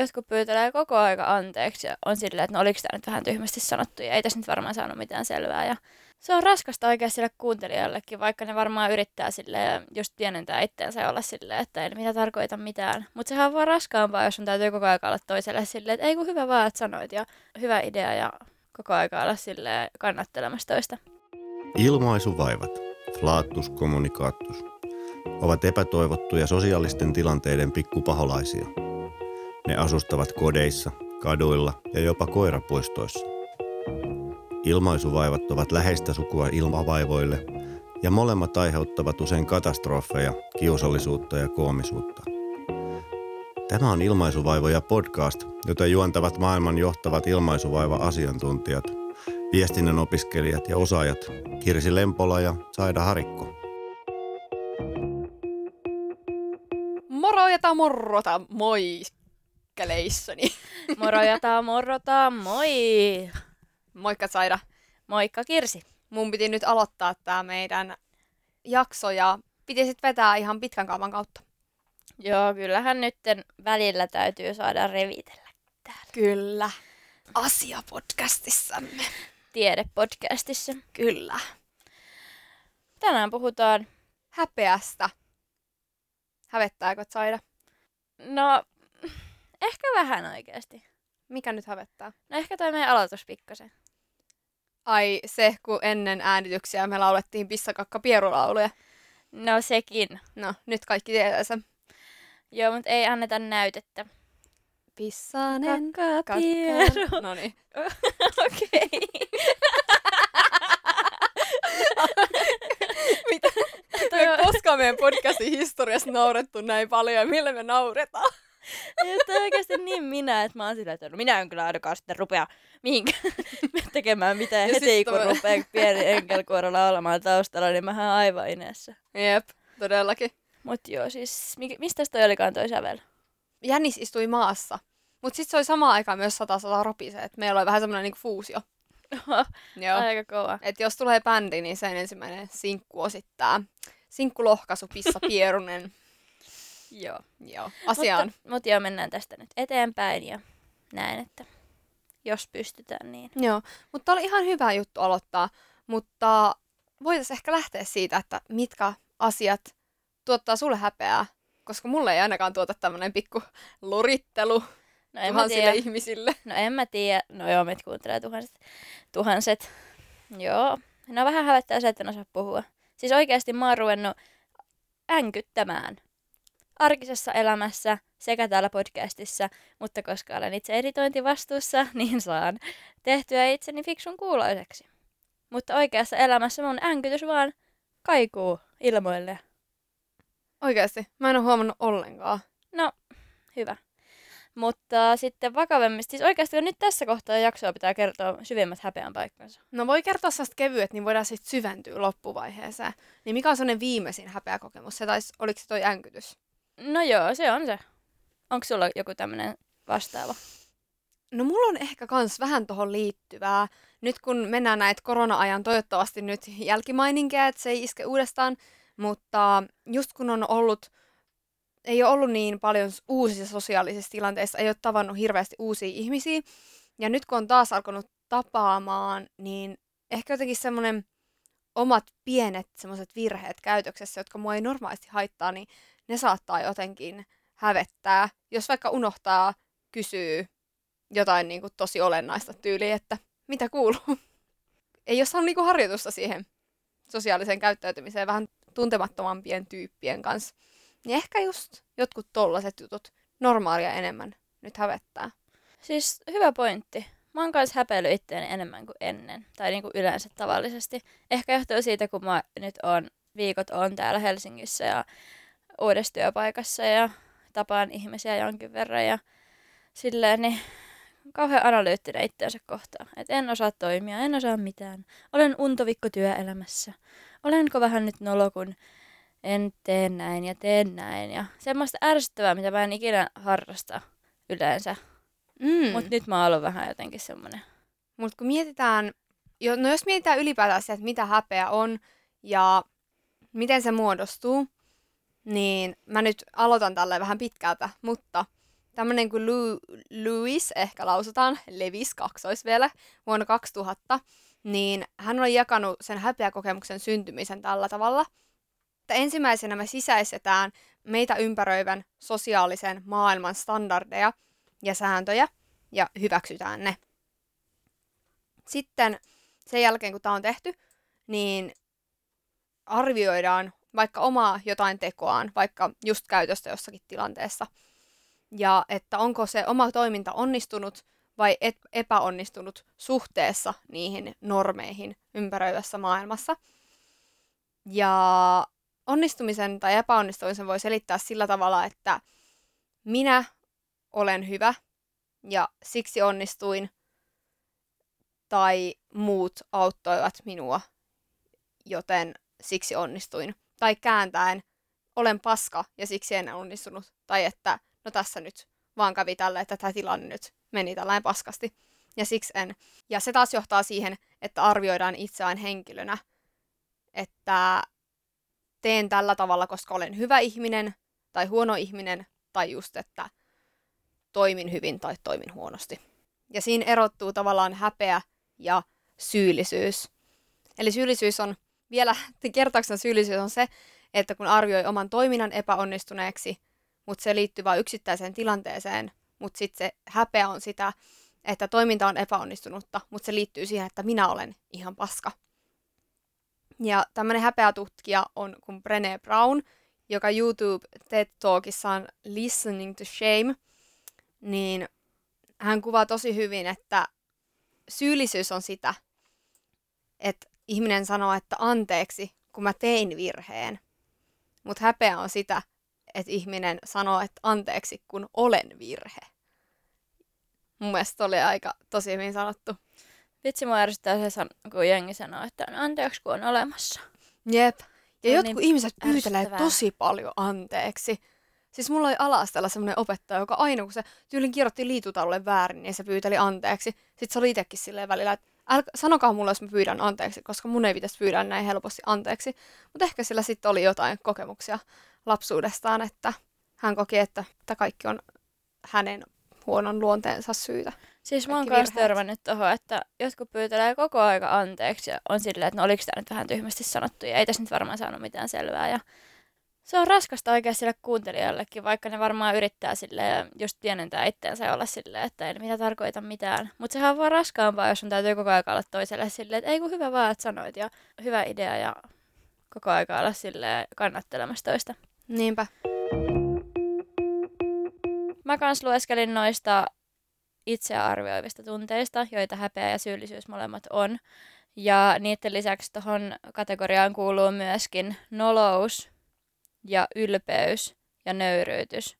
jotkut pyytelee koko aika anteeksi ja on silleen, että no oliko tämä nyt vähän tyhmästi sanottu ja ei tässä nyt varmaan saanut mitään selvää. Ja se on raskasta oikein sille kuuntelijallekin, vaikka ne varmaan yrittää sille just pienentää itseänsä ja olla silleen, että ei mitä tarkoita mitään. Mutta sehän on vaan raskaampaa, jos on täytyy koko ajan olla toiselle silleen, että ei kun hyvä vaan, että sanoit ja hyvä idea ja koko ajan olla silleen kannattelemassa toista. Ilmaisuvaivat, flaattus kommunikaattus, ovat epätoivottuja sosiaalisten tilanteiden pikkupaholaisia. Ne asustavat kodeissa, kaduilla ja jopa koirapuistoissa. Ilmaisuvaivat ovat läheistä sukua ilmavaivoille ja molemmat aiheuttavat usein katastrofeja, kiusallisuutta ja koomisuutta. Tämä on Ilmaisuvaivoja podcast, jota juontavat maailman johtavat ilmaisuvaiva-asiantuntijat, viestinnän opiskelijat ja osaajat Kirsi Lempola ja Saida Harikko. Moro ja morrota, moi keleissoni. Moro ja morrota, moi! Moikka Saida. Moikka Kirsi. Mun piti nyt aloittaa tää meidän jakso ja piti sit vetää ihan pitkän kaavan kautta. Joo, kyllähän nyt välillä täytyy saada revitellä täällä. Kyllä. Asia-podcastissamme. Tiedepodcastissa. Kyllä. Tänään puhutaan häpeästä. Hävettääkö Saida? No, ehkä vähän oikeasti. Mikä nyt hävettää? No ehkä toi meidän aloitus pikkasen. Ai se, kun ennen äänityksiä me laulettiin pissakakka pierulauluja. No sekin. No, nyt kaikki tietää sen. Joo, mutta ei anneta näytettä. Pissanen kakka, pieru. No niin. Okei. Mitä? Me koskaan meidän podcastin historiassa naurettu näin paljon ja millä me nauretaan. Että oikeasti niin minä, että mä oon sillä, että no minä en kyllä ainakaan sitten rupea mihinkään tekemään mitään ja heti, kun to... rupeaa pieni enkelkuoro laulamaan taustalla, niin mähän aivan ineessä. Jep, todellakin. Mut joo, siis mistä toi olikaan toi sävel? Jännis istui maassa. Mut sit se oli samaan aikaan myös sata sata ropise, että meillä oli vähän semmoinen niinku fuusio. joo. Aika kova. Et jos tulee bändi, niin sen ensimmäinen sinkku osittaa. Sinkkulohkaisu Pissa Pierunen. Joo. Joo, asiaan. Mutta, mutta joo, mennään tästä nyt eteenpäin ja näin, että jos pystytään niin. Joo, mutta oli ihan hyvä juttu aloittaa, mutta voitaisiin ehkä lähteä siitä, että mitkä asiat tuottaa sulle häpeää, koska mulle ei ainakaan tuota tämmöinen pikku lorittelu no tuhansille ihmisille. No en mä tiedä, no joo, meitä kuuntelee tuhanset. tuhanset. Joo, no vähän hävettää se, että en osaa puhua. Siis oikeasti mä oon ruvennut änkyttämään arkisessa elämässä sekä täällä podcastissa, mutta koska olen itse editointivastuussa, niin saan tehtyä itseni fiksun kuuloiseksi. Mutta oikeassa elämässä mun änkytys vaan kaikuu ilmoille. Oikeasti? Mä en ole huomannut ollenkaan. No, hyvä. Mutta sitten vakavemmista, siis oikeasti nyt tässä kohtaa jaksoa pitää kertoa syvimmät häpeän paikkansa. No voi kertoa sellaista kevyet, niin voidaan sitten syventyä loppuvaiheeseen. Niin mikä on sellainen viimeisin häpeäkokemus? Se taisi, oliko se toi änkytys? No joo, se on se. Onko sulla joku tämmöinen vastaava? No mulla on ehkä kans vähän tuohon liittyvää. Nyt kun mennään näitä korona-ajan toivottavasti nyt jälkimaininkeja, että se ei iske uudestaan, mutta just kun on ollut, ei ole ollut niin paljon uusissa sosiaalisissa tilanteissa, ei ole tavannut hirveästi uusia ihmisiä, ja nyt kun on taas alkanut tapaamaan, niin ehkä jotenkin semmoinen omat pienet semmoiset virheet käytöksessä, jotka mua ei normaalisti haittaa, niin ne saattaa jotenkin hävettää, jos vaikka unohtaa kysyä jotain niin kuin tosi olennaista tyyliä, että mitä kuuluu. Ei ole saanut niin kuin harjoitusta siihen sosiaaliseen käyttäytymiseen vähän tuntemattomampien tyyppien kanssa. Niin ehkä just jotkut tollaset jutut normaalia enemmän nyt hävettää. Siis hyvä pointti. Mä oon kanssa häpeillyt itseäni enemmän kuin ennen. Tai niin kuin yleensä tavallisesti. Ehkä johtuu siitä, kun mä nyt on viikot on täällä Helsingissä ja uudessa työpaikassa ja tapaan ihmisiä jonkin verran ja silleen, niin kauhean analyyttinen itseänsä kohtaan. Että en osaa toimia, en osaa mitään. Olen untovikko työelämässä. Olenko vähän nyt nolo, kun en tee näin ja teen näin. Ja semmoista ärsyttävää, mitä mä en ikinä harrasta yleensä. Mm. Mutta nyt mä oon vähän jotenkin semmoinen. Mutta kun mietitään, no jos mietitään ylipäätään se, että mitä häpeä on ja miten se muodostuu, niin mä nyt aloitan tällä vähän pitkältä, mutta tämmöinen kuin Lou, Louis, ehkä lausutaan, Levis kaksois vielä, vuonna 2000, niin hän on jakanut sen häpeäkokemuksen syntymisen tällä tavalla, että ensimmäisenä me sisäistetään meitä ympäröivän sosiaalisen maailman standardeja ja sääntöjä ja hyväksytään ne. Sitten sen jälkeen, kun tämä on tehty, niin arvioidaan vaikka omaa jotain tekoaan, vaikka just käytöstä jossakin tilanteessa. Ja että onko se oma toiminta onnistunut vai epäonnistunut suhteessa niihin normeihin ympäröivässä maailmassa. Ja onnistumisen tai epäonnistumisen voi selittää sillä tavalla, että minä olen hyvä ja siksi onnistuin, tai muut auttoivat minua, joten siksi onnistuin. Tai kääntäen, olen paska ja siksi en onnistunut. Tai että, no tässä nyt vaan kävi tälle, että tämä tilanne nyt meni tällainen paskasti. Ja siksi en. Ja se taas johtaa siihen, että arvioidaan itseään henkilönä, että teen tällä tavalla, koska olen hyvä ihminen tai huono ihminen, tai just, että toimin hyvin tai toimin huonosti. Ja siinä erottuu tavallaan häpeä ja syyllisyys. Eli syyllisyys on, vielä kertauksena syyllisyys on se, että kun arvioi oman toiminnan epäonnistuneeksi, mutta se liittyy vain yksittäiseen tilanteeseen, mutta sitten se häpeä on sitä, että toiminta on epäonnistunutta, mutta se liittyy siihen, että minä olen ihan paska. Ja tämmöinen häpeätutkija on kuin Brené Brown, joka YouTube TED Talkissaan Listening to Shame, niin hän kuvaa tosi hyvin, että syyllisyys on sitä, että ihminen sanoo, että anteeksi, kun mä tein virheen. Mutta häpeä on sitä, että ihminen sanoo, että anteeksi, kun olen virhe. Mun mielestä oli aika tosi hyvin sanottu. Vitsi mua ärsyttää se, kun jengi sanoo, että on anteeksi, kun on olemassa. Jep. Ja jotkut niin ihmiset pyytelee tosi paljon anteeksi. Siis mulla oli alastella semmoinen opettaja, joka aina kun se tyylin kirjoitti liitutaululle väärin, niin se pyyteli anteeksi. Sitten se oli itsekin silleen välillä, että äl, sanokaa mulle, jos mä pyydän anteeksi, koska mun ei pitäisi pyydä näin helposti anteeksi. Mutta ehkä sillä sitten oli jotain kokemuksia lapsuudestaan, että hän koki, että, että kaikki on hänen huonon luonteensa syytä. Siis mä oon kanssa törmännyt tuohon, että jotkut pyytelee koko aika anteeksi ja on silleen, että no oliko tämä nyt vähän tyhmästi sanottu ja ei tässä nyt varmaan saanut mitään selvää. Ja se on raskasta oikein sille kuuntelijallekin, vaikka ne varmaan yrittää sille just pienentää itteensä ja olla silleen, että ei mitä tarkoita mitään. Mutta sehän on vaan raskaampaa, jos on täytyy koko ajan olla toiselle silleen, että ei kun hyvä vaan, että sanoit ja hyvä idea ja koko ajan olla silleen kannattelemassa toista. Niinpä. Mä kans lueskelin noista itsearvioivista tunteista, joita häpeä ja syyllisyys molemmat on. Ja niiden lisäksi tuohon kategoriaan kuuluu myöskin nolous, ja ylpeys ja nöyryytys.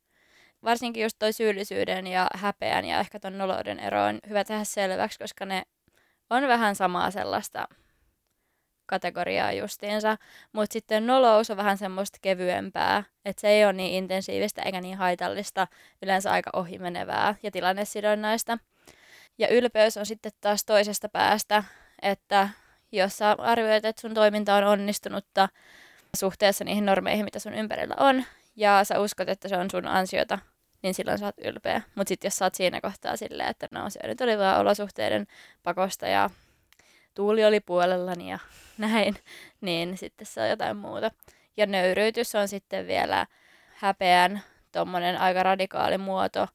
Varsinkin just toi syyllisyyden ja häpeän ja ehkä ton nolouden ero on hyvä tehdä selväksi, koska ne on vähän samaa sellaista kategoriaa justiinsa, mutta sitten nolous on vähän semmoista kevyempää, että se ei ole niin intensiivistä eikä niin haitallista, yleensä aika ohimenevää ja tilannesidonnaista. Ja ylpeys on sitten taas toisesta päästä, että jos sä arvioit, että sun toiminta on onnistunutta, suhteessa niihin normeihin, mitä sun ympärillä on, ja sä uskot, että se on sun ansiota, niin silloin sä oot ylpeä. Mutta sitten jos sä oot siinä kohtaa silleen, että no se nyt oli vaan olosuhteiden pakosta ja tuuli oli puolellani ja näin, niin sitten se on jotain muuta. Ja nöyryytys on sitten vielä häpeän tuommoinen aika radikaali muoto,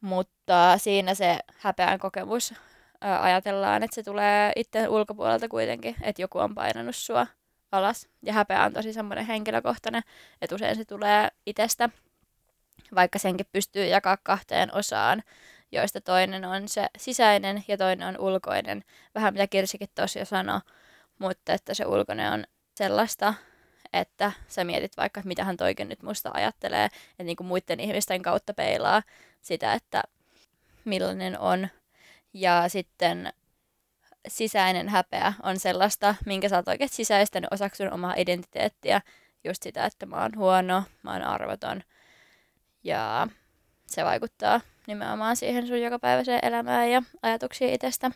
mutta siinä se häpeän kokemus ajatellaan, että se tulee itse ulkopuolelta kuitenkin, että joku on painanut sua alas. Ja häpeä on tosi semmoinen henkilökohtainen, että usein se tulee itsestä, vaikka senkin pystyy jakaa kahteen osaan, joista toinen on se sisäinen ja toinen on ulkoinen. Vähän mitä Kirsikin tosiaan sanoi, mutta että se ulkoinen on sellaista, että sä mietit vaikka, mitä hän toikin nyt musta ajattelee, että niin kuin muiden ihmisten kautta peilaa sitä, että millainen on. Ja sitten sisäinen häpeä on sellaista, minkä sä oot oikeasti sisäistänyt osaksi sun omaa identiteettiä. Just sitä, että mä oon huono, mä oon arvoton. Ja se vaikuttaa nimenomaan siihen sun jokapäiväiseen elämään ja ajatuksiin itsestä.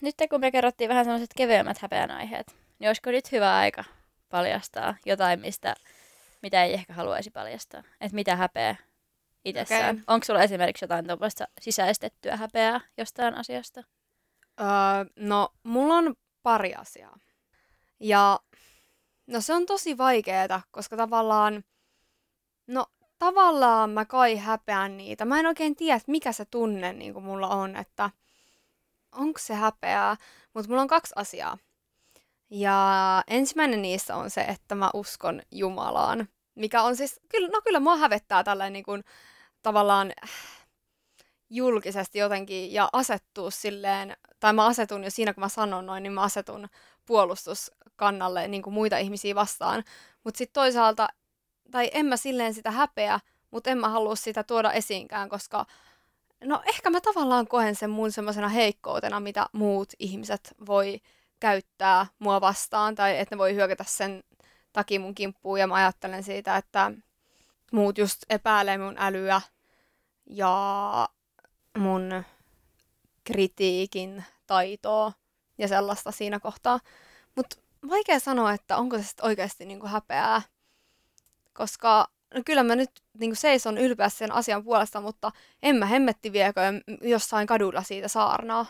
Nyt kun me kerrottiin vähän sellaiset kevyemmät häpeän aiheet, niin olisiko nyt hyvä aika paljastaa jotain, mistä, mitä ei ehkä haluaisi paljastaa? Että mitä häpeä itsessään. Okei. Onko sulla esimerkiksi jotain tuommoista sisäistettyä häpeää jostain asiasta? Öö, no, mulla on pari asiaa. Ja no se on tosi vaikeeta, koska tavallaan, no tavallaan mä kai häpeän niitä. Mä en oikein tiedä, että mikä se tunne niin kuin mulla on, että onko se häpeää, mutta mulla on kaksi asiaa. Ja ensimmäinen niistä on se, että mä uskon Jumalaan, mikä on siis, kyllä, no kyllä mua hävettää tällainen niin kuin, tavallaan julkisesti jotenkin ja asettua silleen, tai mä asetun jo siinä, kun mä sanon noin, niin mä asetun puolustuskannalle niin kuin muita ihmisiä vastaan. Mutta sitten toisaalta, tai en mä silleen sitä häpeä, mutta en mä halua sitä tuoda esiinkään, koska no ehkä mä tavallaan koen sen mun semmoisena heikkoutena, mitä muut ihmiset voi käyttää mua vastaan, tai että ne voi hyökätä sen takia mun kimppuun, ja mä ajattelen siitä, että muut just epäilee mun älyä ja mun kritiikin taitoa ja sellaista siinä kohtaa. Mutta vaikea sanoa, että onko se sitten oikeasti niinku häpeää, koska no kyllä mä nyt niinku seison ylpeästi sen asian puolesta, mutta en mä hemmetti viekö jossain kadulla siitä saarnaa.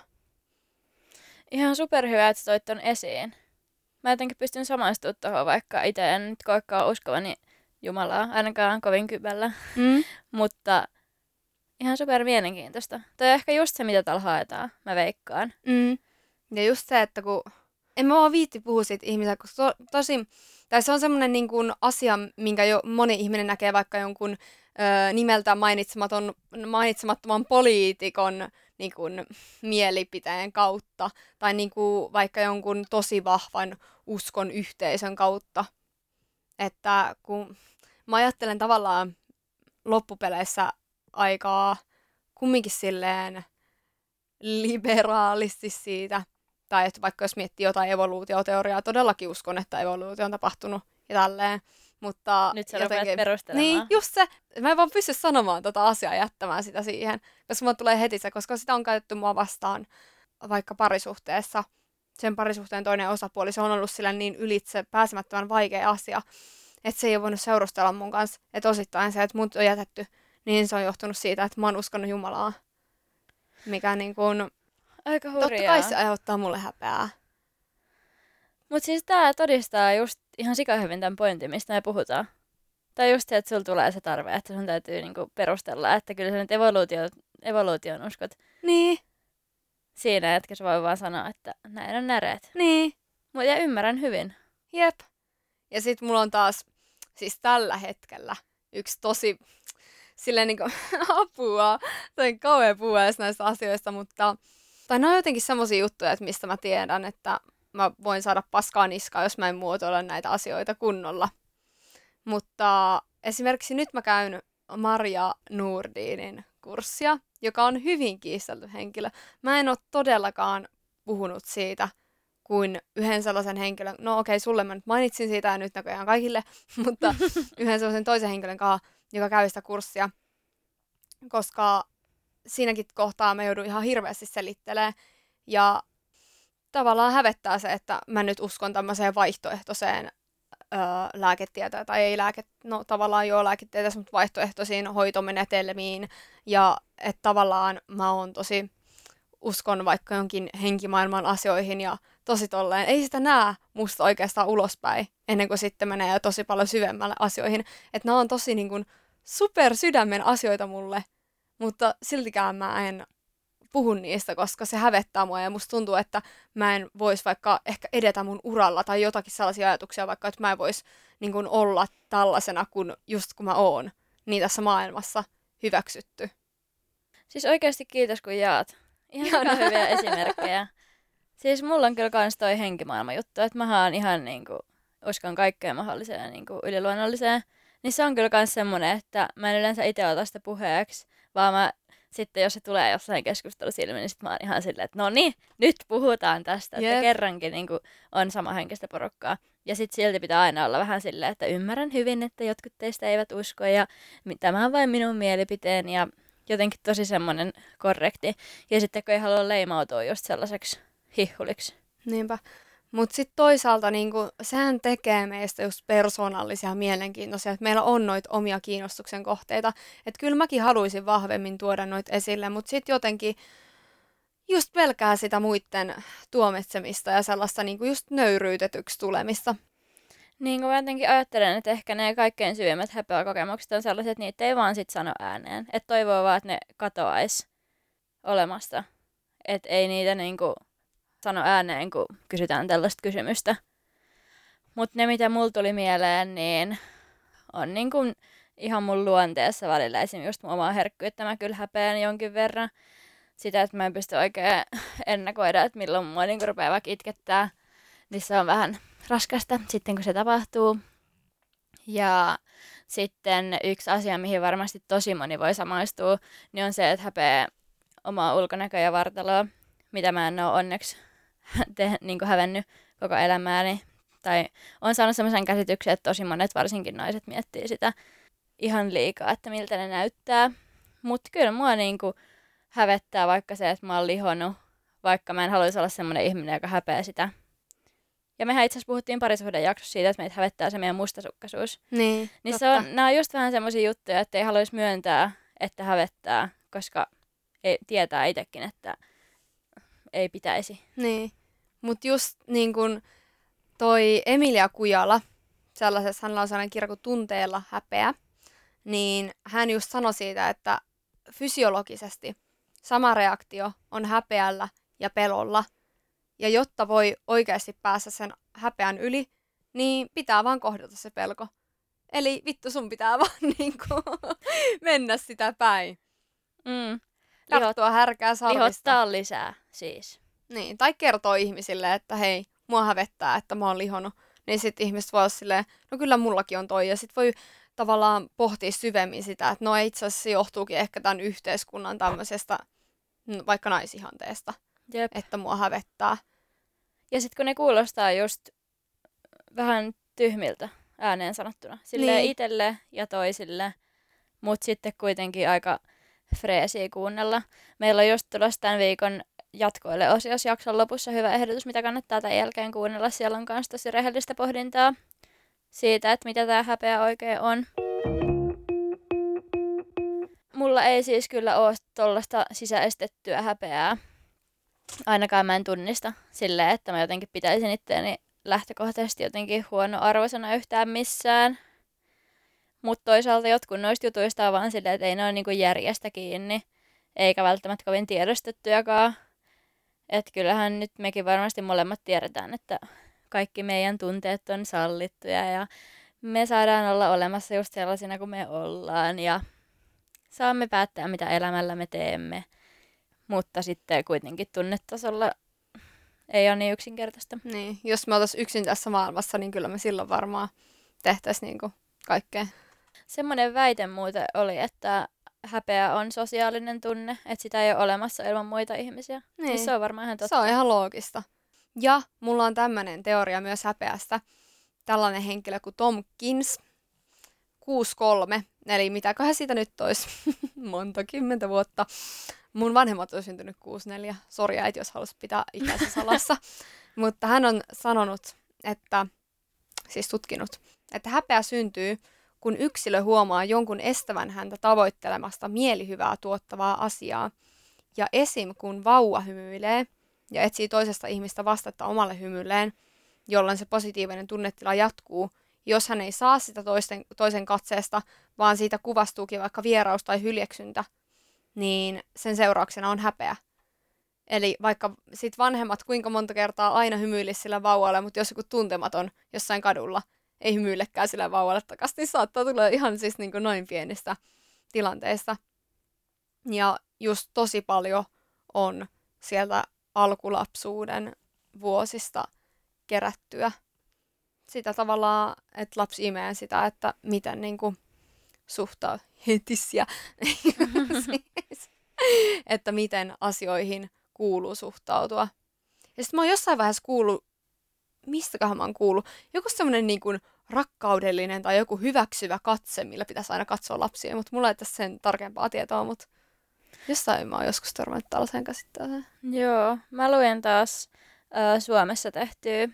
Ihan superhyvä, että toit ton esiin. Mä jotenkin pystyn samaistumaan tuohon, vaikka itse en nyt koekaan uskovani Jumalaa, ainakaan kovin kyvällä. Mm. Mutta ihan super mielenkiintoista. Toi on ehkä just se, mitä täällä haetaan, mä veikkaan. Mm. Ja just se, että kun en mä vaan viitti puhua siitä ihmiselle, koska to, tosi, tai se on semmoinen niin kuin asia, minkä jo moni ihminen näkee vaikka jonkun ö, nimeltä mainitsematon, mainitsemattoman poliitikon niin kuin, mielipiteen kautta, tai niin kuin, vaikka jonkun tosi vahvan uskon yhteisön kautta. Että kun mä ajattelen tavallaan loppupeleissä aikaa kumminkin silleen liberaalisti siitä, tai että vaikka jos miettii jotain evoluutioteoriaa, todellakin uskon, että evoluutio on tapahtunut ja tälleen. Mutta Nyt sä jotenkin... perustelemaan. Niin, just se. Mä en vaan pysty sanomaan tota asiaa jättämään sitä siihen, koska mulla tulee heti se, koska sitä on käytetty mua vastaan vaikka parisuhteessa. Sen parisuhteen toinen osapuoli, se on ollut sillä niin ylitse pääsemättömän vaikea asia, että se ei ole voinut seurustella mun kanssa. Että osittain se, että mut on jätetty, niin se on johtunut siitä, että mä oon uskonut Jumalaa. Mikä niin kuin, Aika hurjaa. totta kai se aiheuttaa mulle häpeää. Mutta siis tää todistaa just ihan sikahyvin tämän pointin, mistä me puhutaan. Tai just se, että sulla tulee se tarve, että sun täytyy niinku perustella, että kyllä sä nyt evoluutio, evoluution uskot Niin, siinä, etkä sä voi vaan sanoa, että näin on näreet. niin. Mutta ja ymmärrän hyvin. Jep. Ja sit mulla on taas, siis tällä hetkellä, yksi tosi, silleen niinku, apua, tai kauhean puhua edes näistä asioista, mutta, tai ne on jotenkin semmosia juttuja, että mistä mä tiedän, että mä voin saada paskaa niskaa, jos mä en muotoilla näitä asioita kunnolla. Mutta esimerkiksi nyt mä käyn Maria Nurdinin kurssia, joka on hyvin kiistelty henkilö. Mä en ole todellakaan puhunut siitä kuin yhden sellaisen henkilön, no okei, okay, sulle mä nyt mainitsin siitä ja nyt näköjään kaikille, mutta yhden sellaisen toisen henkilön kanssa, joka käy sitä kurssia, koska siinäkin kohtaa mä joudun ihan hirveästi selittelemään ja tavallaan hävettää se, että mä nyt uskon tämmöiseen vaihtoehtoiseen öö, lääketieteen, tai ei lääke, no tavallaan joo lääketieteessä, mutta vaihtoehtoisiin hoitomenetelmiin, ja että tavallaan mä oon tosi, uskon vaikka jonkin henkimaailman asioihin, ja tosi tolleen, ei sitä näe musta oikeastaan ulospäin, ennen kuin sitten menee tosi paljon syvemmälle asioihin, että nämä on tosi niin kuin super sydämen asioita mulle, mutta siltikään mä en puhu niistä, koska se hävettää mua ja musta tuntuu, että mä en vois vaikka ehkä edetä mun uralla tai jotakin sellaisia ajatuksia vaikka, että mä en vois niin kun olla tällaisena kuin just kun mä oon, niin tässä maailmassa hyväksytty. Siis oikeasti kiitos kun jaat. Ihan sika hyviä esimerkkejä. Siis mulla on kyllä kans toi henkimaailma juttu, että mä oon ihan niinku, uskon kaikkeen mahdolliseen niinku yliluonnolliseen. Niin se on kyllä kans semmonen, että mä en yleensä itse ota sitä puheeksi, vaan mä sitten jos se tulee jossain keskustelussa ilmi, niin sitten mä oon ihan silleen, että no niin, nyt puhutaan tästä, että Jep. kerrankin niin kuin, on sama henkistä porukkaa. Ja sitten silti pitää aina olla vähän silleen, että ymmärrän hyvin, että jotkut teistä eivät usko ja tämä on vain minun mielipiteeni ja jotenkin tosi semmoinen korrekti. Ja sitten kun ei halua leimautua just sellaiseksi hihhuliksi. Niinpä. Mutta sitten toisaalta niinku, sehän tekee meistä just persoonallisia mielenkiintoisia, että meillä on noita omia kiinnostuksen kohteita. Että kyllä mäkin haluaisin vahvemmin tuoda noita esille, mutta sitten jotenkin just pelkää sitä muiden tuomitsemista ja sellaista niinku just nöyryytetyksi tulemista. Niin kuin mä jotenkin ajattelen, että ehkä ne kaikkein syvimmät häpeäkokemukset on sellaiset, että niitä ei vaan sit sano ääneen. Että toivoo vaan, että ne katoaisi olemasta. Että ei niitä niinku sano ääneen, kun kysytään tällaista kysymystä. Mutta ne, mitä mulla tuli mieleen, niin on niinku ihan mun luonteessa välillä esimerkiksi just mun omaa herkkyyttä. Mä kyllä häpeän jonkin verran sitä, että mä en pysty oikein ennakoida, että milloin mua niinku rupeaa vaikka itkettää. Niin se on vähän raskasta sitten, kun se tapahtuu. Ja sitten yksi asia, mihin varmasti tosi moni voi samaistua, niin on se, että häpeä omaa ulkonäköä ja vartaloa, mitä mä en ole onneksi te, niin hävennyt koko elämääni. Tai on saanut sellaisen käsityksen, että tosi monet, varsinkin naiset, miettii sitä ihan liikaa, että miltä ne näyttää. Mutta kyllä mua niin kuin hävettää vaikka se, että mä oon lihonnut, vaikka mä en haluaisi olla semmoinen ihminen, joka häpeää sitä ja mehän itse asiassa puhuttiin parisuhden jaksossa siitä, että meitä hävettää se meidän mustasukkaisuus. Niin, niin se on, nämä on just vähän semmoisia juttuja, että ei haluaisi myöntää, että hävettää, koska ei, tietää itsekin, että ei pitäisi. Niin, mutta just niin kuin toi Emilia Kujala, sellaisessa, hänellä on sellainen kirja kuin Tunteella häpeä, niin hän just sanoi siitä, että fysiologisesti sama reaktio on häpeällä ja pelolla – ja jotta voi oikeasti päästä sen häpeän yli, niin pitää vaan kohdata se pelko. Eli vittu sun pitää vaan niinku mennä sitä päin. Mm. Tarttua härkää sarvista. Lihottaa lisää siis. Niin, tai kertoo ihmisille, että hei, mua hävettää, että mä oon lihonut. Niin sitten ihmiset voi olla silleen, no kyllä mullakin on toi. Ja sitten voi tavallaan pohtia syvemmin sitä, että no itse asiassa se johtuukin ehkä tämän yhteiskunnan tämmöisestä vaikka naisihanteesta. Jep. Että mua hävettää. Ja sitten kun ne kuulostaa just vähän tyhmiltä ääneen sanottuna. Sille niin. itselle ja toisille, mutta sitten kuitenkin aika freesiä kuunnella. Meillä on just tulossa tämän viikon jatkoille osiossa jakson lopussa hyvä ehdotus, mitä kannattaa tämän jälkeen kuunnella. Siellä on myös tosi rehellistä pohdintaa siitä, että mitä tämä häpeä oikein on. Mulla ei siis kyllä ole tuollaista sisäistettyä häpeää ainakaan mä en tunnista silleen, että mä jotenkin pitäisin itseäni lähtökohtaisesti jotenkin huono-arvoisena yhtään missään. Mutta toisaalta jotkut noista jutuista on vaan silleen, että ei ne ole niinku järjestä kiinni, eikä välttämättä kovin tiedostettujakaan. Että kyllähän nyt mekin varmasti molemmat tiedetään, että kaikki meidän tunteet on sallittuja ja me saadaan olla olemassa just sellaisina kuin me ollaan ja saamme päättää, mitä elämällä me teemme. Mutta sitten kuitenkin tunnetasolla ei ole niin yksinkertaista. Niin, jos me oltaisiin yksin tässä maailmassa, niin kyllä me silloin varmaan tehtäisiin niinku kaikkea. Semmoinen väite muuten oli, että häpeä on sosiaalinen tunne, että sitä ei ole olemassa ilman muita ihmisiä. Siis niin. Siis se on varmaan ihan totta. Se on ihan loogista. Ja mulla on tämmöinen teoria myös häpeästä. Tällainen henkilö kuin Tom Kins, 6-3, eli mitäköhän siitä nyt olisi, monta kymmentä vuotta. Mun vanhemmat on syntynyt 64. Sori äiti, jos haluaisit pitää ikänsä salassa. Mutta hän on sanonut, että, siis tutkinut, että häpeä syntyy, kun yksilö huomaa jonkun estävän häntä tavoittelemasta mielihyvää tuottavaa asiaa. Ja esim. kun vauva hymyilee ja etsii toisesta ihmistä vastetta omalle hymyilleen, jolloin se positiivinen tunnetila jatkuu, jos hän ei saa sitä toisten, toisen katseesta, vaan siitä kuvastuukin vaikka vieraus tai hyljeksyntä, niin sen seurauksena on häpeä. Eli vaikka sit vanhemmat kuinka monta kertaa aina hymyilisi sillä vauvalle, mutta jos joku tuntematon jossain kadulla ei hymyillekään sillä vauvalle takaisin, niin saattaa tulla ihan siis niin kuin noin pienistä tilanteista. Ja just tosi paljon on sieltä alkulapsuuden vuosista kerättyä sitä tavallaan, että lapsi imee sitä, että miten niin kuin, suhtaa hetissiä, siis, että miten asioihin kuuluu suhtautua. Ja sitten mä oon jossain vaiheessa kuullut, mistäköhän mä oon kuullut, joku semmoinen niin kuin rakkaudellinen tai joku hyväksyvä katse, millä pitäisi aina katsoa lapsia, mutta mulla ei tässä sen tarkempaa tietoa, mutta jossain mä oon joskus törmännyt tällaiseen käsitteeseen. Joo, mä luen taas äh, Suomessa tehtyä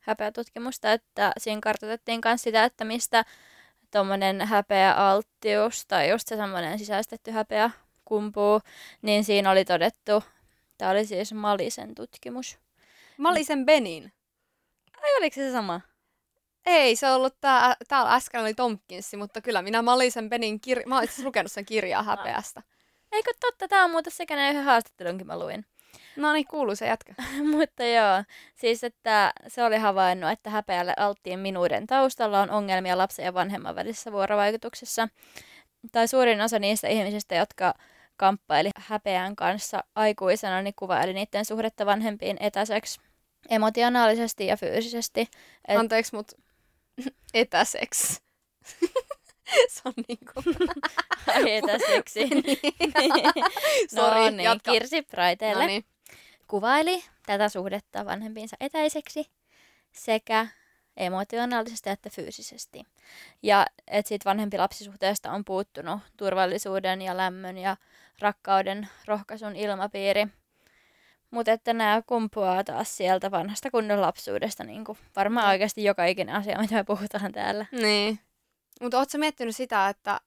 häpeätutkimusta, että siinä kartoitettiin myös sitä, että mistä tuommoinen häpeäalttius tai just se semmoinen sisäistetty häpeä kumpuu, niin siinä oli todettu, tämä oli siis Malisen tutkimus. Malisen Benin. Ai oliko se sama? Ei, se on ollut tää, täällä äsken oli Tompkinsi, mutta kyllä minä Malisen Benin kirja, mä oon itse lukenut sen kirjaa häpeästä. Eikö totta, tämä on muuten sekä yhden haastattelunkin mä luin. No niin, kuuluu se jätkä. Mutta joo, siis että se oli havainnut, että häpeälle alttien minuuden taustalla on ongelmia lapsen ja vanhemman välisessä vuorovaikutuksessa. Tai suurin osa niistä ihmisistä, jotka kamppaili häpeän kanssa aikuisena, niin kuvaili niiden suhdetta vanhempiin etäiseksi emotionaalisesti ja fyysisesti. Et... Anteeksi, mutta etäseksi. se on niinku... etäseksi. no niin, jatka. Kirsi Praiteelle. No niin. Kuvaili tätä suhdetta vanhempiinsa etäiseksi sekä emotionaalisesti että fyysisesti. Ja että siitä vanhempi lapsisuhteesta on puuttunut turvallisuuden ja lämmön ja rakkauden, rohkaisun ilmapiiri. Mutta että nämä kumpuaa taas sieltä vanhasta kunnon lapsuudesta, niin kuin varmaan oikeasti joka ikinen asia, mitä me puhutaan täällä. Niin. Mutta ootko miettinyt sitä, että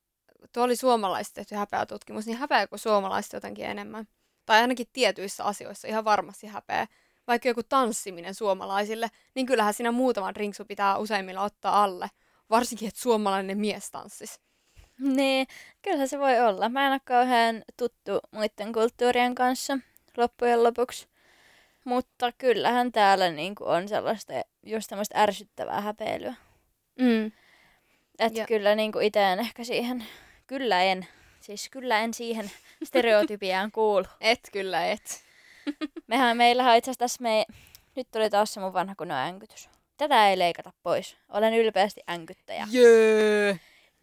tuo oli suomalaiset tehty häpeätutkimus, niin häpeääkö suomalaiset jotenkin enemmän? Tai ainakin tietyissä asioissa ihan varmasti häpeä. Vaikka joku tanssiminen suomalaisille, niin kyllähän siinä muutaman rinksu pitää useimmilla ottaa alle. Varsinkin, että suomalainen mies tanssis. Niin, kyllähän se voi olla. Mä en ole kauhean tuttu muiden kulttuurien kanssa loppujen lopuksi. Mutta kyllähän täällä niinku on sellaista just tämmöistä ärsyttävää häpeilyä. Mm. Että kyllä niinku itse en ehkä siihen, kyllä en, siis kyllä en siihen stereotypiaan kuulu. Et kyllä et. Mehän meillähän itse asiassa me, nyt tuli taas se mun vanha kunnon änkytys. Tätä ei leikata pois. Olen ylpeästi änkyttäjä. Jee!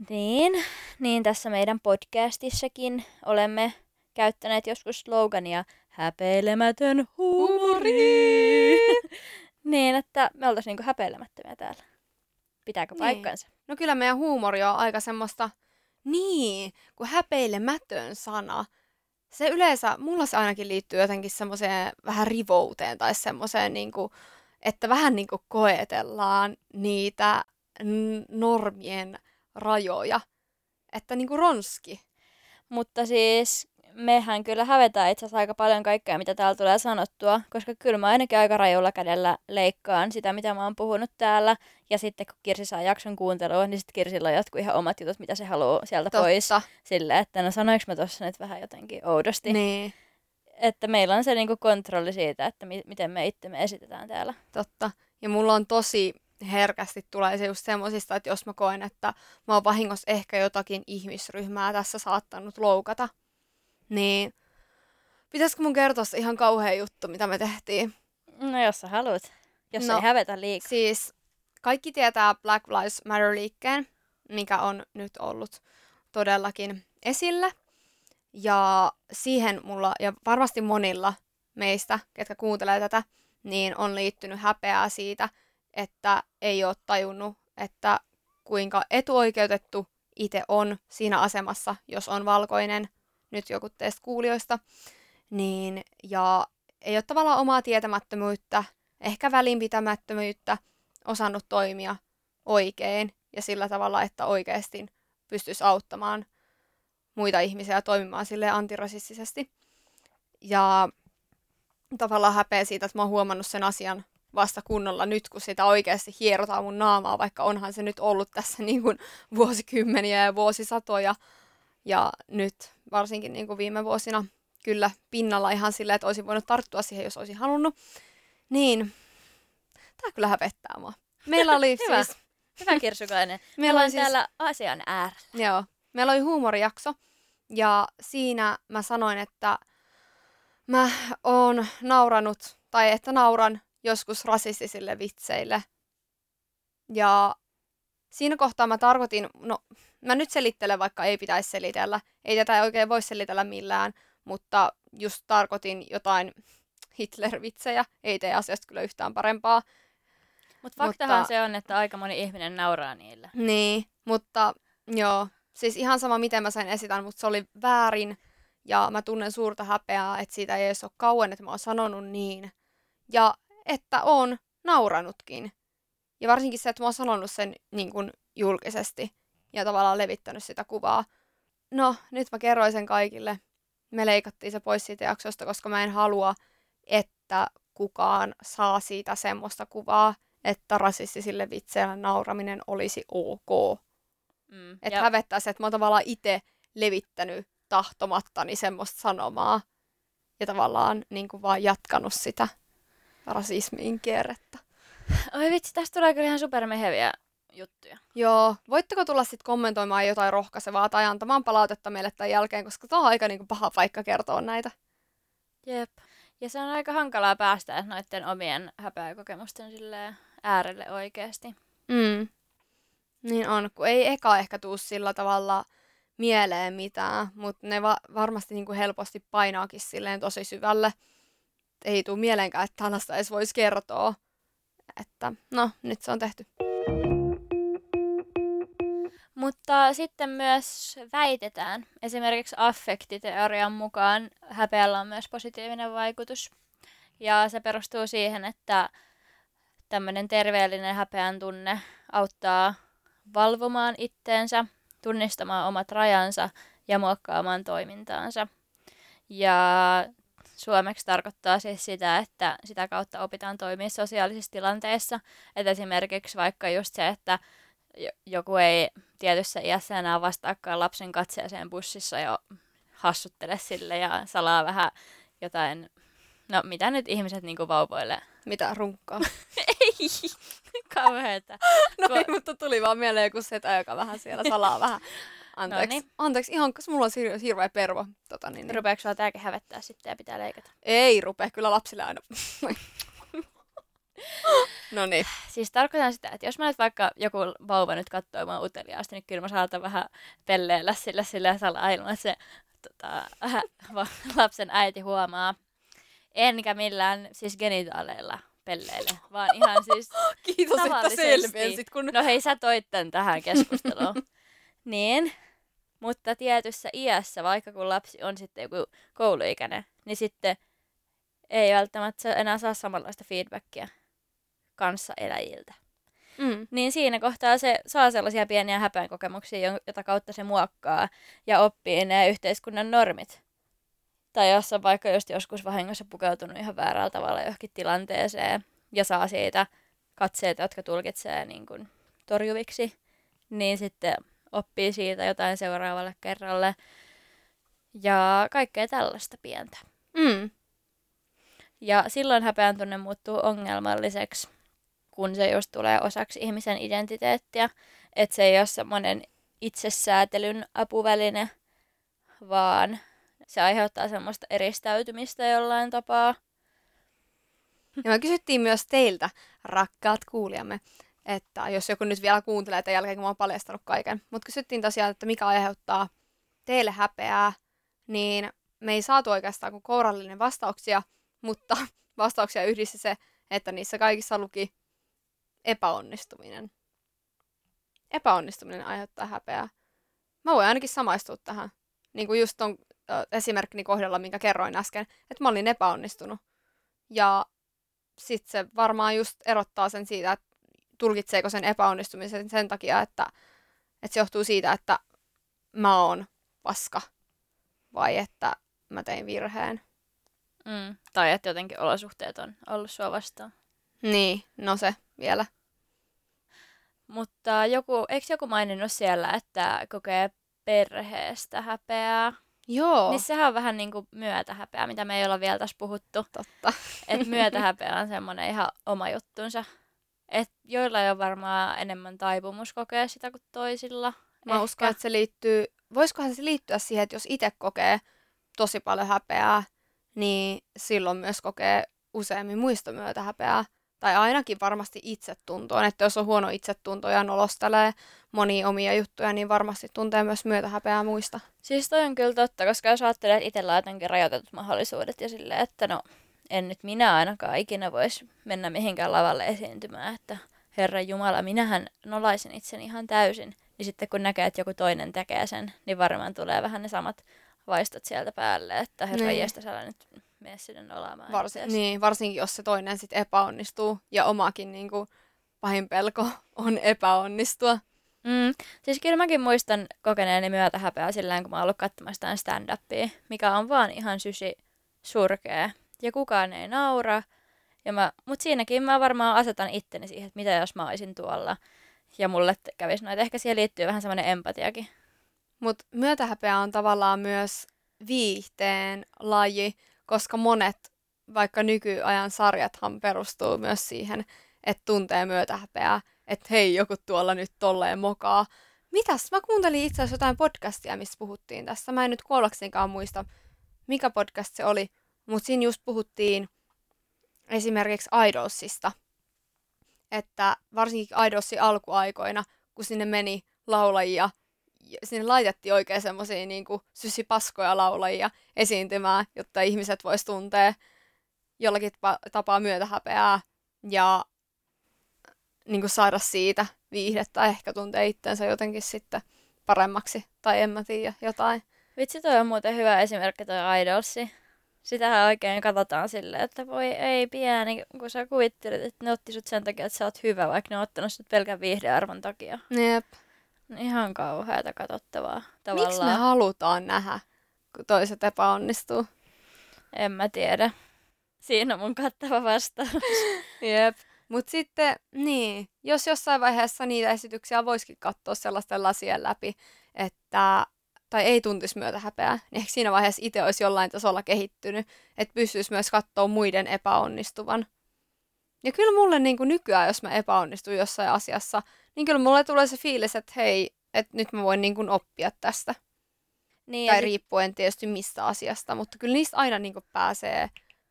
Niin, niin tässä meidän podcastissakin olemme käyttäneet joskus slogania häpeilemätön huumori. niin, että me oltaisiin niinku häpeilemättömiä täällä. Pitääkö niin. paikkansa? No kyllä meidän huumori on aika semmoista, niin, kun häpeilemätön sana. Se yleensä, mulla se ainakin liittyy jotenkin semmoiseen vähän rivouteen tai semmoiseen, niin kuin, että vähän niin kuin koetellaan niitä normien rajoja. Että niin kuin ronski. Mutta siis mehän kyllä hävetään itse asiassa aika paljon kaikkea, mitä täällä tulee sanottua, koska kyllä mä ainakin aika rajulla kädellä leikkaan sitä, mitä mä oon puhunut täällä. Ja sitten kun Kirsi saa jakson kuuntelua, niin sitten Kirsillä on jotkut ihan omat jutut, mitä se haluaa sieltä Totta. pois. Silleen, että no sanoinko mä tuossa nyt vähän jotenkin oudosti. Niin. Että meillä on se niinku kontrolli siitä, että mi- miten me itse me esitetään täällä. Totta. Ja mulla on tosi herkästi tulee se just semmosista, että jos mä koen, että mä oon vahingossa ehkä jotakin ihmisryhmää tässä saattanut loukata, niin pitäisikö mun kertoa se ihan kauhea juttu, mitä me tehtiin? No jos sä haluat, jos no, ei hävetä liikaa. Siis kaikki tietää Black Lives Matter-liikkeen, mikä on nyt ollut todellakin esillä. Ja siihen mulla, ja varmasti monilla meistä, ketkä kuuntelee tätä, niin on liittynyt häpeää siitä, että ei ole tajunnut, että kuinka etuoikeutettu itse on siinä asemassa, jos on valkoinen, nyt joku teistä kuulijoista, niin, ja ei ole tavallaan omaa tietämättömyyttä, ehkä välinpitämättömyyttä, osannut toimia oikein ja sillä tavalla, että oikeasti pystyisi auttamaan muita ihmisiä toimimaan sille antirasistisesti. Ja tavallaan häpeä siitä, että mä oon huomannut sen asian vasta kunnolla nyt, kun sitä oikeasti hierotaan mun naamaa, vaikka onhan se nyt ollut tässä niin kuin vuosikymmeniä ja vuosisatoja. Ja nyt varsinkin niin kuin viime vuosina kyllä pinnalla ihan silleen, että olisin voinut tarttua siihen, jos olisin halunnut. Niin, tämä kyllä hävettää mua. Meillä oli Hyvä. siis... Hyvä Kirsukainen. Meillä on siis... täällä asian äärellä. Joo. Meillä oli huumorijakso. Ja siinä mä sanoin, että mä oon nauranut, tai että nauran joskus rasistisille vitseille. Ja siinä kohtaa mä tarkoitin, no mä nyt selittelen, vaikka ei pitäisi selitellä. Ei tätä oikein voi selitellä millään, mutta just tarkoitin jotain Hitler-vitsejä. Ei tee asiasta kyllä yhtään parempaa. Mut faktahan mutta se on, että aika moni ihminen nauraa niille. Niin, mutta joo. Siis ihan sama, miten mä sen esitän, mutta se oli väärin. Ja mä tunnen suurta häpeää, että siitä ei edes ole kauan, että mä oon sanonut niin. Ja että on nauranutkin. Ja varsinkin se, että mä oon sanonut sen niin kuin julkisesti ja tavallaan levittänyt sitä kuvaa. No, nyt mä kerroin sen kaikille. Me leikattiin se pois siitä jaksosta, koska mä en halua, että kukaan saa siitä semmoista kuvaa, että rasistisille vitseillä nauraminen olisi ok. Mm. Että se, että mä oon tavallaan itse levittänyt tahtomattani semmoista sanomaa ja tavallaan niin kuin vaan jatkanut sitä rasismin kierrettä. Oi vitsi, tästä tulee kyllä ihan supermeheviä juttuja. Joo, voitteko tulla sitten kommentoimaan jotain rohkaisevaa tai antamaan palautetta meille tämän jälkeen, koska tämä on aika niin kuin paha paikka kertoa näitä. Jep. Ja se on aika hankalaa päästä noiden omien häpeäkokemusten äärelle oikeasti. Mm. Niin on, kun ei eka ehkä tuu sillä tavalla mieleen mitään, mutta ne va- varmasti niin kuin helposti painaakin silleen tosi syvälle. Ei tuu mieleenkään, että tällaista edes voisi kertoa. Että no, nyt se on tehty. Mutta sitten myös väitetään, esimerkiksi affektiteorian mukaan häpeällä on myös positiivinen vaikutus. Ja se perustuu siihen, että tämmöinen terveellinen häpeän tunne auttaa valvomaan itteensä, tunnistamaan omat rajansa ja muokkaamaan toimintaansa. Ja suomeksi tarkoittaa siis sitä, että sitä kautta opitaan toimia sosiaalisissa tilanteissa. Että esimerkiksi vaikka just se, että jo- joku ei tietyssä iässä enää vastaakaan lapsen katseeseen bussissa ja hassuttele sille ja salaa vähän jotain, no mitä nyt ihmiset niinku vauvoille? Mitä runkkaa? Ei, kauheeta. no Ko- ei, mutta tuli vaan mieleen joku setä, joka vähän siellä salaa vähän. Anteeksi, Noniin. anteeksi ihan, koska mulla on hir- hirveä pervo. Tota, niin, niin. Rupeeko sulla tääkin hävettää sitten ja pitää leikata? Ei rupea kyllä lapsille aina. No niin. Siis tarkoitan sitä, että jos mä nyt vaikka joku vauva nyt katsoo mua uteliaasti, niin kyllä mä saatan vähän pelleellä sillä sillä salaa ilman, että se tota, lapsen äiti huomaa. Enkä millään siis genitaaleilla pelleille, vaan ihan siis Kiitos, että selvensit. Kun... No hei, sä toit tän tähän keskusteluun. niin, mutta tietyssä iässä, vaikka kun lapsi on sitten joku kouluikäinen, niin sitten ei välttämättä enää saa samanlaista feedbackia kanssaeläjiltä. Mm. Niin siinä kohtaa se saa sellaisia pieniä häpeän kokemuksia, jo- jota kautta se muokkaa ja oppii ne yhteiskunnan normit. Tai jos on vaikka just joskus vahingossa pukeutunut ihan väärällä tavalla johonkin tilanteeseen ja saa siitä katseita, jotka tulkitsee niin kuin torjuviksi, niin sitten oppii siitä jotain seuraavalle kerralle. Ja kaikkea tällaista pientä. Mm. Ja silloin häpeän tunne muuttuu ongelmalliseksi, kun se just tulee osaksi ihmisen identiteettiä. Että se ei ole semmoinen itsesäätelyn apuväline, vaan se aiheuttaa semmoista eristäytymistä jollain tapaa. Ja me kysyttiin myös teiltä, rakkaat kuulijamme, että jos joku nyt vielä kuuntelee tämän jälkeen, kun mä oon paljastanut kaiken. Mutta kysyttiin tosiaan, että mikä aiheuttaa teille häpeää, niin me ei saatu oikeastaan kuin kourallinen vastauksia, mutta vastauksia yhdisti se, että niissä kaikissa luki epäonnistuminen. Epäonnistuminen aiheuttaa häpeää. Mä voin ainakin samaistua tähän. Niin kuin just ton esimerkkini kohdalla, minkä kerroin äsken, että mä olin epäonnistunut. Ja sitten se varmaan just erottaa sen siitä, että tulkitseeko sen epäonnistumisen sen takia, että, että se johtuu siitä, että mä oon paska vai että mä tein virheen. Mm. Tai että jotenkin olosuhteet on ollut sua vastaan. Niin, no se vielä. Mutta joku, eikö joku maininnut siellä, että kokee perheestä häpeää? Joo, Niin sehän on vähän niin kuin myötähäpeää, mitä me ei olla vielä tässä puhuttu. totta. Että myötähäpeä on semmoinen ihan oma juttunsa. Et joilla on varmaan enemmän taipumus kokea sitä kuin toisilla. Mä Ehkä. uskon, että se liittyy, voisikohan se liittyä siihen, että jos itse kokee tosi paljon häpeää, niin silloin myös kokee useammin muista myötä häpeää. Tai ainakin varmasti itsetuntoon, että jos on huono itsetunto ja nolostelee monia omia juttuja, niin varmasti tuntee myös myötähäpeää muista. Siis toi on kyllä totta, koska jos ajattelee, että itsellä on jotenkin rajoitetut mahdollisuudet ja silleen, että no en nyt minä ainakaan ikinä voisi mennä mihinkään lavalle esiintymään, että Herra Jumala, minähän nolaisin itseni ihan täysin. Niin sitten kun näkee, että joku toinen tekee sen, niin varmaan tulee vähän ne samat vaistot sieltä päälle, että herra Niin. älä nyt mene sinne nolaamaan. Varsin, itseäsi. niin, varsinkin jos se toinen sitten epäonnistuu ja omakin niinku, pahin pelko on epäonnistua. Mm. Siis kyllä mäkin muistan kokeneeni myötä häpeää sillä kun mä oon ollut katsomassa stand-upia, mikä on vaan ihan sysi surkea. Ja kukaan ei naura. Ja mä, mut siinäkin mä varmaan asetan itteni siihen, että mitä jos mä olisin tuolla. Ja mulle kävisi noita. Ehkä siihen liittyy vähän semmoinen empatiakin. Mutta myötähäpeä on tavallaan myös viihteen laji, koska monet, vaikka nykyajan sarjathan perustuu myös siihen, että tuntee myötähäpeää, että hei, joku tuolla nyt tolleen mokaa. Mitäs? Mä kuuntelin itse asiassa jotain podcastia, missä puhuttiin tästä. Mä en nyt kuollaksenkaan muista, mikä podcast se oli, mutta siinä just puhuttiin esimerkiksi Idolsista, että varsinkin Idolsin alkuaikoina, kun sinne meni laulajia, sinne laitettiin oikein semmoisia niin sysipaskoja laulajia esiintymään, jotta ihmiset vois tuntea jollakin tapaa myötähäpeää ja niin kuin saada siitä viihdettä, ehkä tuntee itsensä jotenkin sitten paremmaksi, tai en mä tiedä, jotain. Vitsi, toi on muuten hyvä esimerkki toi Idolsi. Sitähän oikein katsotaan silleen, että voi ei pieni, kun sä kuvittelet, että ne otti sut sen takia, että sä oot hyvä, vaikka ne on ottanut sut pelkän viihdearvon takia. Jep. Ihan kauheata katsottavaa tavallaan. Miksi me halutaan nähdä, kun toiset epäonnistuu? En mä tiedä. Siinä on mun kattava vastaus. Jep. Mutta sitten, niin, jos jossain vaiheessa niitä esityksiä voisikin katsoa sellaisten lasien läpi, että tai ei tuntisi myötä häpeää, niin ehkä siinä vaiheessa itse olisi jollain tasolla kehittynyt, että pystyisi myös katsoa muiden epäonnistuvan. Ja kyllä mulle niin kuin nykyään, jos mä epäonnistun jossain asiassa, niin kyllä mulle tulee se fiilis, että hei, että nyt mä voin niin kuin oppia tästä. Niin, tai sit... riippuen tietysti mistä asiasta, mutta kyllä niistä aina niin kuin pääsee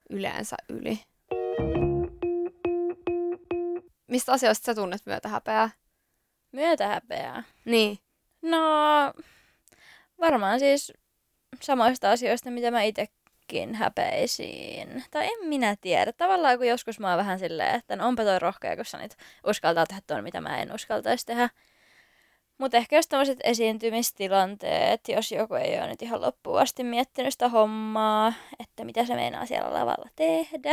yleensä yli. Mistä asioista sä tunnet myötähäpeää? Myötähäpeää? Niin. No, varmaan siis samoista asioista, mitä mä itsekin häpeisiin. Tai en minä tiedä. Tavallaan kun joskus mä oon vähän silleen, että no onpa toi rohkea, kun sä nyt uskaltaa tehdä tuon, mitä mä en uskaltaisi tehdä. Mutta ehkä jos tämmöiset esiintymistilanteet, jos joku ei ole nyt ihan loppuun asti miettinyt sitä hommaa, että mitä se meinaa siellä lavalla tehdä.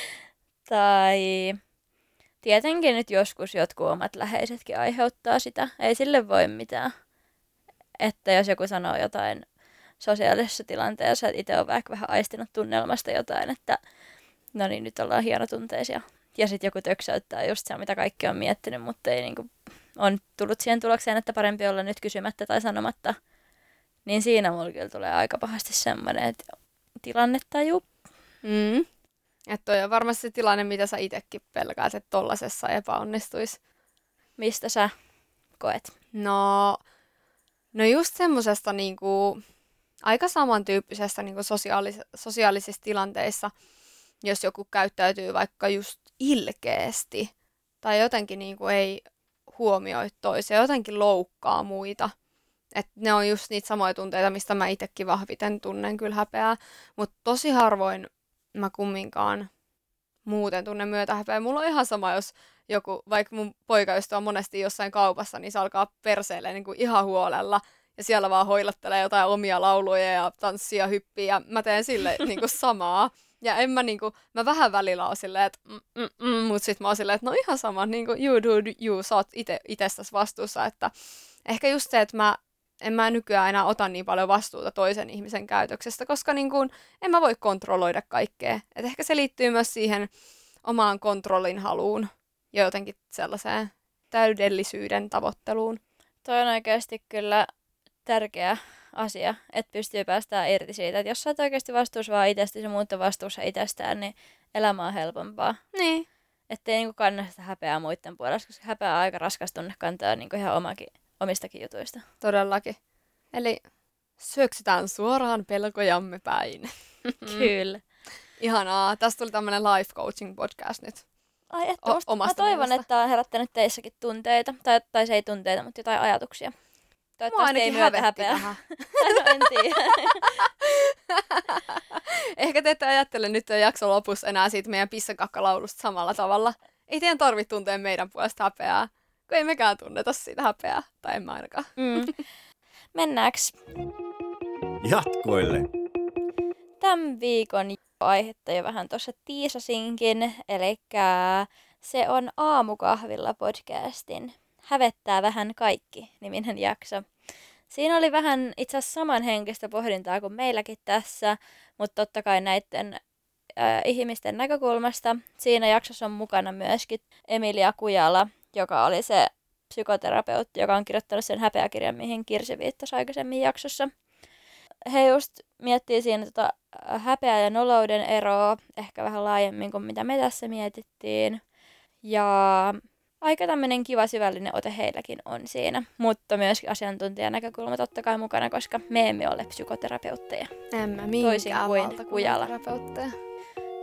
tai tietenkin nyt joskus jotkut omat läheisetkin aiheuttaa sitä. Ei sille voi mitään. Että jos joku sanoo jotain sosiaalisessa tilanteessa, että itse on vaikka vähän aistinut tunnelmasta jotain, että no niin, nyt ollaan hienotunteisia. Ja sitten joku töksäyttää just se, mitä kaikki on miettinyt, mutta ei niinku, on tullut siihen tulokseen, että parempi olla nyt kysymättä tai sanomatta. Niin siinä mulla kyllä tulee aika pahasti semmoinen, että tilannetaju. Mm. Että toi on varmasti se tilanne, mitä sä itsekin pelkäät, että tollasessa epäonnistuisi. Mistä sä koet? No, no just semmosesta niinku, aika samantyyppisestä niinku sosiaalis- sosiaalisissa tilanteissa, jos joku käyttäytyy vaikka just ilkeästi tai jotenkin niinku ei huomioi toisia, jotenkin loukkaa muita. Et ne on just niitä samoja tunteita, mistä mä itsekin vahviten tunnen kyllä häpeää. Mutta tosi harvoin mä kumminkaan muuten tunnen myötähäpeä. Mulla on ihan sama, jos joku, vaikka mun poikaystävä on monesti jossain kaupassa, niin se alkaa perseille niin kuin ihan huolella. Ja siellä vaan hoilattelee jotain omia lauluja ja tanssia hyppiä. Ja mä teen sille niin kuin samaa. Ja en mä niinku, mä vähän välillä oon silleen, että mm, mm, mm, mut sit mä oon silleen, että no ihan sama, niinku you do you, sä oot ite, itestäs vastuussa, että ehkä just se, että mä en mä nykyään enää ota niin paljon vastuuta toisen ihmisen käytöksestä, koska niin kuin, en mä voi kontrolloida kaikkea. Et ehkä se liittyy myös siihen omaan kontrollin haluun ja jotenkin sellaiseen täydellisyyden tavoitteluun. Toi on oikeasti kyllä tärkeä asia, että pystyy päästään irti siitä. Että jos sä oot oikeasti vastuussa vaan itsestä ja muut on vastuussa itsestään, niin elämä on helpompaa. Niin. Että ei niin kanna sitä häpeää muiden puolesta, koska häpeä on aika raskas tunne kantaa niin ihan omakin omistakin jutuista. Todellakin. Eli syöksytään suoraan pelkojamme päin. Kyllä. Ihanaa. Tästä tuli tämmöinen life coaching podcast nyt. Ai että, o- mä toivon, mielestä. että on herättänyt teissäkin tunteita. Tai, tai se ei tunteita, mutta jotain ajatuksia. Toivottavasti ei myötä häpeä. no, en tiedä. Ehkä te ette ajattele nyt jakso lopussa enää siitä meidän pissakakkalaulusta samalla tavalla. Ei teidän tarvitse tuntea meidän puolesta häpeää kun ei mekään tunneta siitä häpeää, tai en mä ainakaan. Mm. Mennääks? Jatkoille. Tämän viikon aihetta jo vähän tuossa tiisasinkin, eli Se on Aamukahvilla podcastin Hävettää vähän kaikki niminen jakso. Siinä oli vähän itse asiassa samanhenkistä pohdintaa kuin meilläkin tässä, mutta totta kai näiden äh, ihmisten näkökulmasta. Siinä jaksossa on mukana myöskin Emilia Kujala, joka oli se psykoterapeutti, joka on kirjoittanut sen häpeäkirjan, mihin Kirsi viittasi aikaisemmin jaksossa. He just miettii siinä tota häpeä ja nolouden eroa ehkä vähän laajemmin kuin mitä me tässä mietittiin. Ja aika tämmöinen kiva syvällinen ote heilläkin on siinä, mutta myös asiantuntijan näkökulma totta kai mukana, koska me emme ole psykoterapeutteja. Emme Toisin kuin terapeutteja.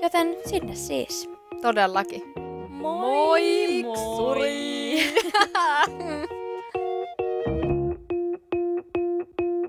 Joten sinne siis. Todellakin. Moi! Moiksuri!